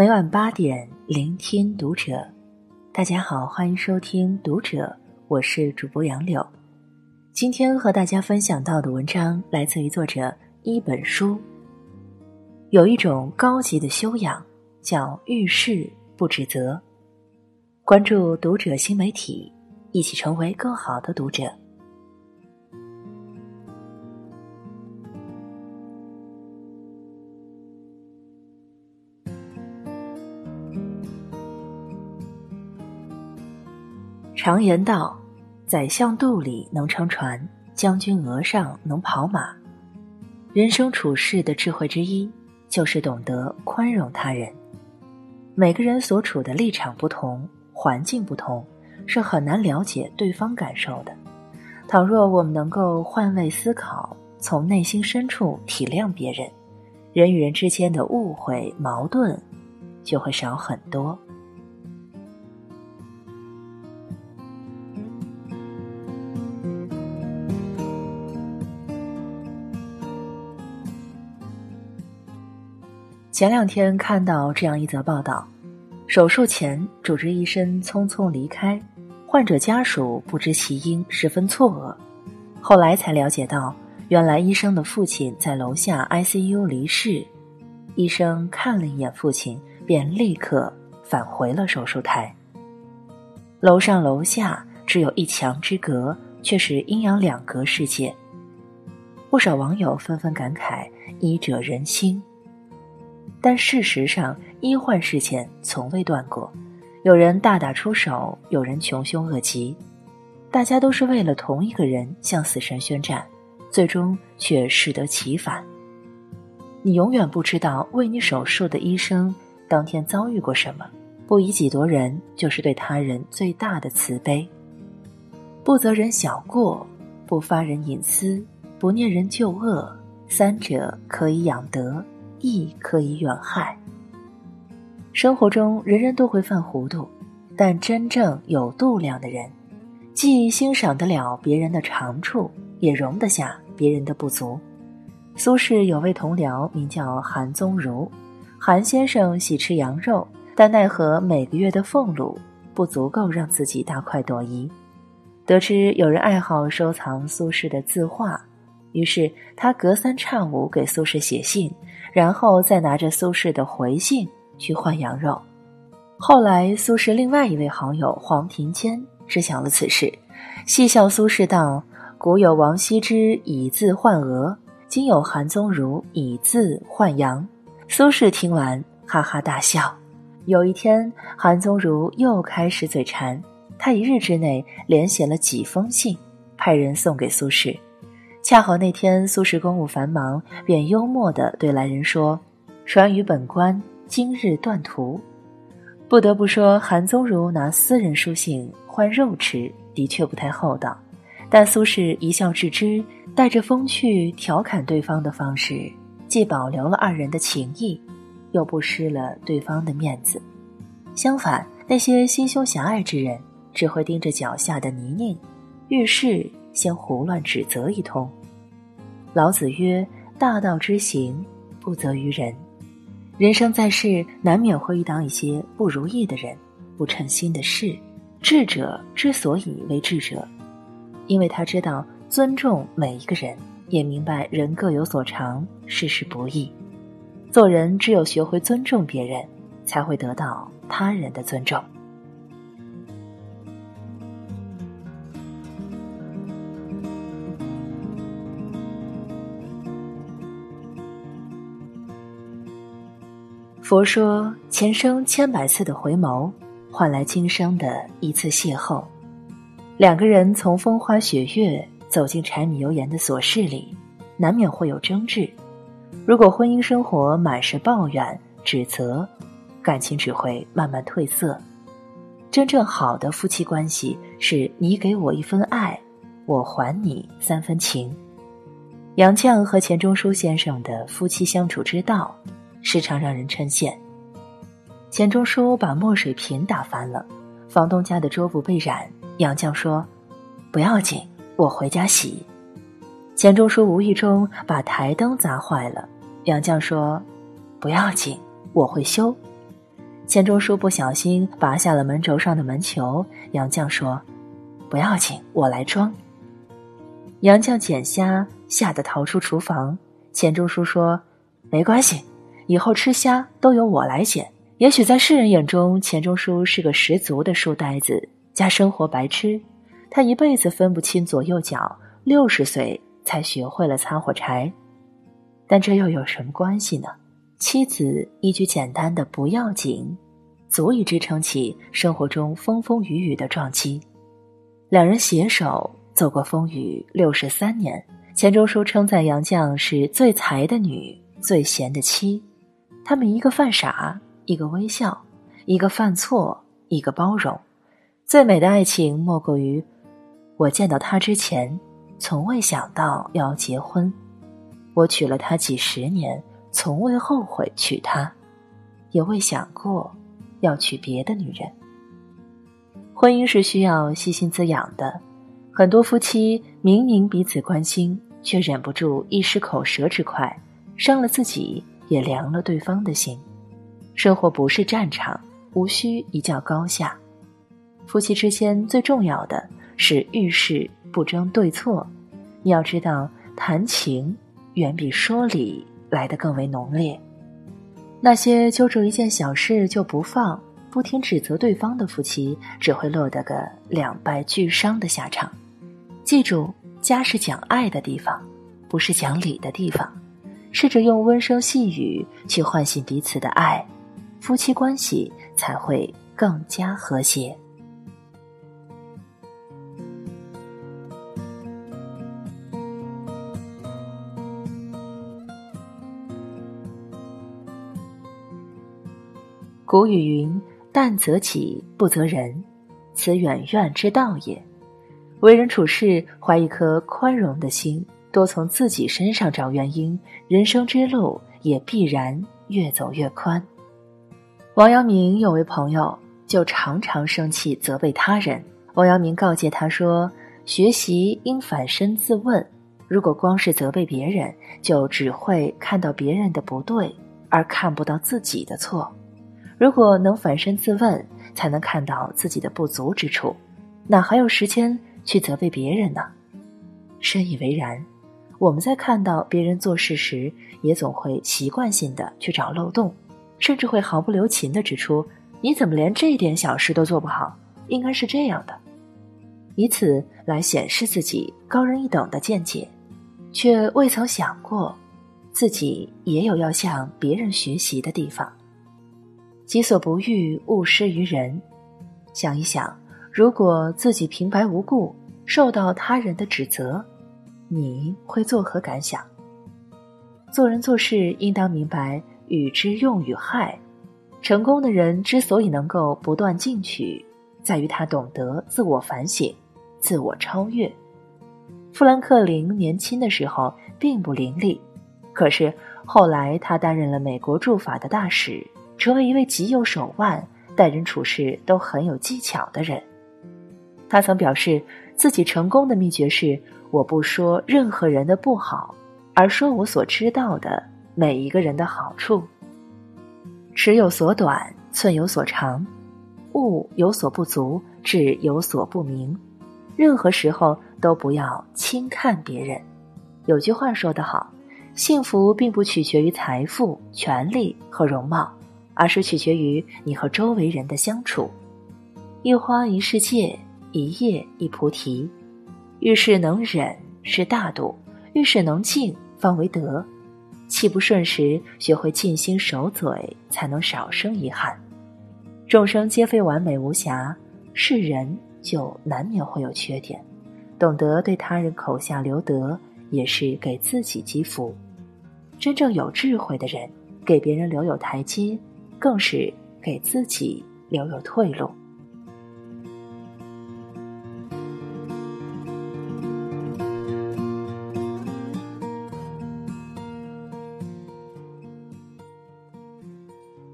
每晚八点，聆听读者。大家好，欢迎收听《读者》，我是主播杨柳。今天和大家分享到的文章来自于作者一本书。有一种高级的修养，叫遇事不指责。关注《读者》新媒体，一起成为更好的读者。常言道：“宰相肚里能撑船，将军额上能跑马。”人生处事的智慧之一，就是懂得宽容他人。每个人所处的立场不同，环境不同，是很难了解对方感受的。倘若我们能够换位思考，从内心深处体谅别人，人与人之间的误会、矛盾就会少很多。前两天看到这样一则报道：手术前，主治医生匆匆离开，患者家属不知其因，十分错愕。后来才了解到，原来医生的父亲在楼下 ICU 离世，医生看了一眼父亲，便立刻返回了手术台。楼上楼下只有一墙之隔，却是阴阳两隔世界。不少网友纷纷感慨：“医者仁心。”但事实上，医患事件从未断过，有人大打出手，有人穷凶恶极，大家都是为了同一个人向死神宣战，最终却适得其反。你永远不知道为你手术的医生当天遭遇过什么。不以己度人，就是对他人最大的慈悲。不责人小过，不发人隐私，不念人旧恶，三者可以养德。亦可以远害。生活中人人都会犯糊涂，但真正有度量的人，既欣赏得了别人的长处，也容得下别人的不足。苏轼有位同僚名叫韩宗儒，韩先生喜吃羊肉，但奈何每个月的俸禄不足够让自己大快朵颐。得知有人爱好收藏苏轼的字画，于是他隔三差五给苏轼写信。然后再拿着苏轼的回信去换羊肉。后来，苏轼另外一位好友黄庭坚知晓了此事，戏笑苏轼道：“古有王羲之以字换鹅，今有韩宗儒以字换羊。”苏轼听完，哈哈大笑。有一天，韩宗儒又开始嘴馋，他一日之内连写了几封信，派人送给苏轼。恰好那天苏轼公务繁忙，便幽默地对来人说：“传与本官，今日断途。”不得不说，韩宗儒拿私人书信换肉吃，的确不太厚道。但苏轼一笑置之，带着风趣调侃对方的方式，既保留了二人的情谊，又不失了对方的面子。相反，那些心胸狭隘之人，只会盯着脚下的泥泞，遇事。先胡乱指责一通。老子曰：“大道之行，不责于人。”人生在世，难免会遇到一些不如意的人、不称心的事。智者之所以为智者，因为他知道尊重每一个人，也明白人各有所长，世事不易。做人只有学会尊重别人，才会得到他人的尊重。佛说，前生千百次的回眸，换来今生的一次邂逅。两个人从风花雪月走进柴米油盐的琐事里，难免会有争执。如果婚姻生活满是抱怨、指责，感情只会慢慢褪色。真正好的夫妻关系，是你给我一分爱，我还你三分情。杨绛和钱钟书先生的夫妻相处之道。时常让人称羡。钱钟书把墨水瓶打翻了，房东家的桌布被染，杨绛说：“不要紧，我回家洗。”钱钟书无意中把台灯砸坏了，杨绛说：“不要紧，我会修。”钱钟书不小心拔下了门轴上的门球，杨绛说：“不要紧，我来装。”杨绛捡虾，吓得逃出厨房。钱钟书说：“没关系，以后吃虾都由我来捡。”也许在世人眼中，钱钟书是个十足的书呆子加生活白痴。他一辈子分不清左右脚，六十岁才学会了擦火柴。但这又有什么关系呢？妻子一句简单的“不要紧”，足以支撑起生活中风风雨雨的撞击。两人携手走过风雨六十三年。钱钟书称赞杨绛是最才的女，最贤的妻。他们一个犯傻，一个微笑，一个犯错，一个包容。最美的爱情莫过于，我见到他之前，从未想到要结婚。我娶了她几十年。从未后悔娶她，也未想过要娶别的女人。婚姻是需要细心滋养的，很多夫妻明明彼此关心，却忍不住一时口舌之快，伤了自己，也凉了对方的心。生活不是战场，无需一较高下。夫妻之间最重要的是遇事不争对错。你要知道，谈情远比说理。来得更为浓烈。那些揪住一件小事就不放、不停指责对方的夫妻，只会落得个两败俱伤的下场。记住，家是讲爱的地方，不是讲理的地方。试着用温声细语去唤醒彼此的爱，夫妻关系才会更加和谐。古语云：“淡则己，不责人，此远怨之道也。”为人处事，怀一颗宽容的心，多从自己身上找原因，人生之路也必然越走越宽。王阳明有位朋友，就常常生气责备他人。王阳明告诫他说：“学习应反身自问，如果光是责备别人，就只会看到别人的不对，而看不到自己的错。”如果能反身自问，才能看到自己的不足之处，哪还有时间去责备别人呢？深以为然。我们在看到别人做事时，也总会习惯性的去找漏洞，甚至会毫不留情的指出：“你怎么连这点小事都做不好？应该是这样的。”以此来显示自己高人一等的见解，却未曾想过，自己也有要向别人学习的地方。己所不欲，勿施于人。想一想，如果自己平白无故受到他人的指责，你会作何感想？做人做事应当明白与之用与害。成功的人之所以能够不断进取，在于他懂得自我反省、自我超越。富兰克林年轻的时候并不伶俐，可是后来他担任了美国驻法的大使。成为一位极有手腕、待人处事都很有技巧的人。他曾表示，自己成功的秘诀是：我不说任何人的不好，而说我所知道的每一个人的好处。尺有所短，寸有所长，物有所不足，志有所不明。任何时候都不要轻看别人。有句话说得好：幸福并不取决于财富、权力和容貌。而是取决于你和周围人的相处。一花一世界，一叶一菩提。遇事能忍是大度，遇事能静方为德。气不顺时，学会静心守嘴，才能少生遗憾。众生皆非完美无瑕，是人就难免会有缺点。懂得对他人口下留德，也是给自己积福。真正有智慧的人，给别人留有台阶。更是给自己留有退路。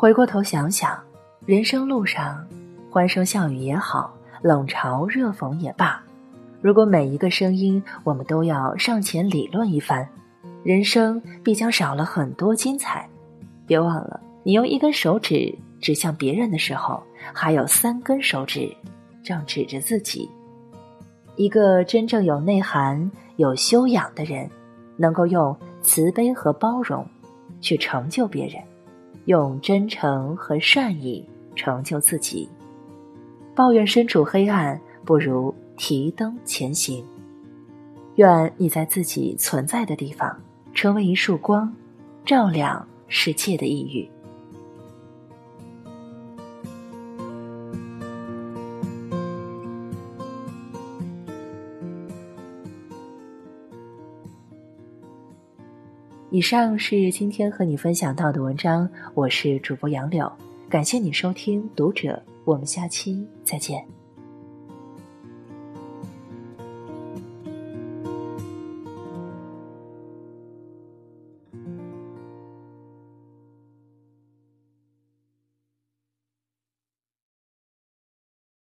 回过头想想，人生路上，欢声笑语也好，冷嘲热讽也罢，如果每一个声音我们都要上前理论一番，人生必将少了很多精彩。别忘了。你用一根手指指向别人的时候，还有三根手指正指着自己。一个真正有内涵、有修养的人，能够用慈悲和包容去成就别人，用真诚和善意成就自己。抱怨身处黑暗，不如提灯前行。愿你在自己存在的地方，成为一束光，照亮世界的抑郁。以上是今天和你分享到的文章，我是主播杨柳，感谢你收听《读者》，我们下期再见。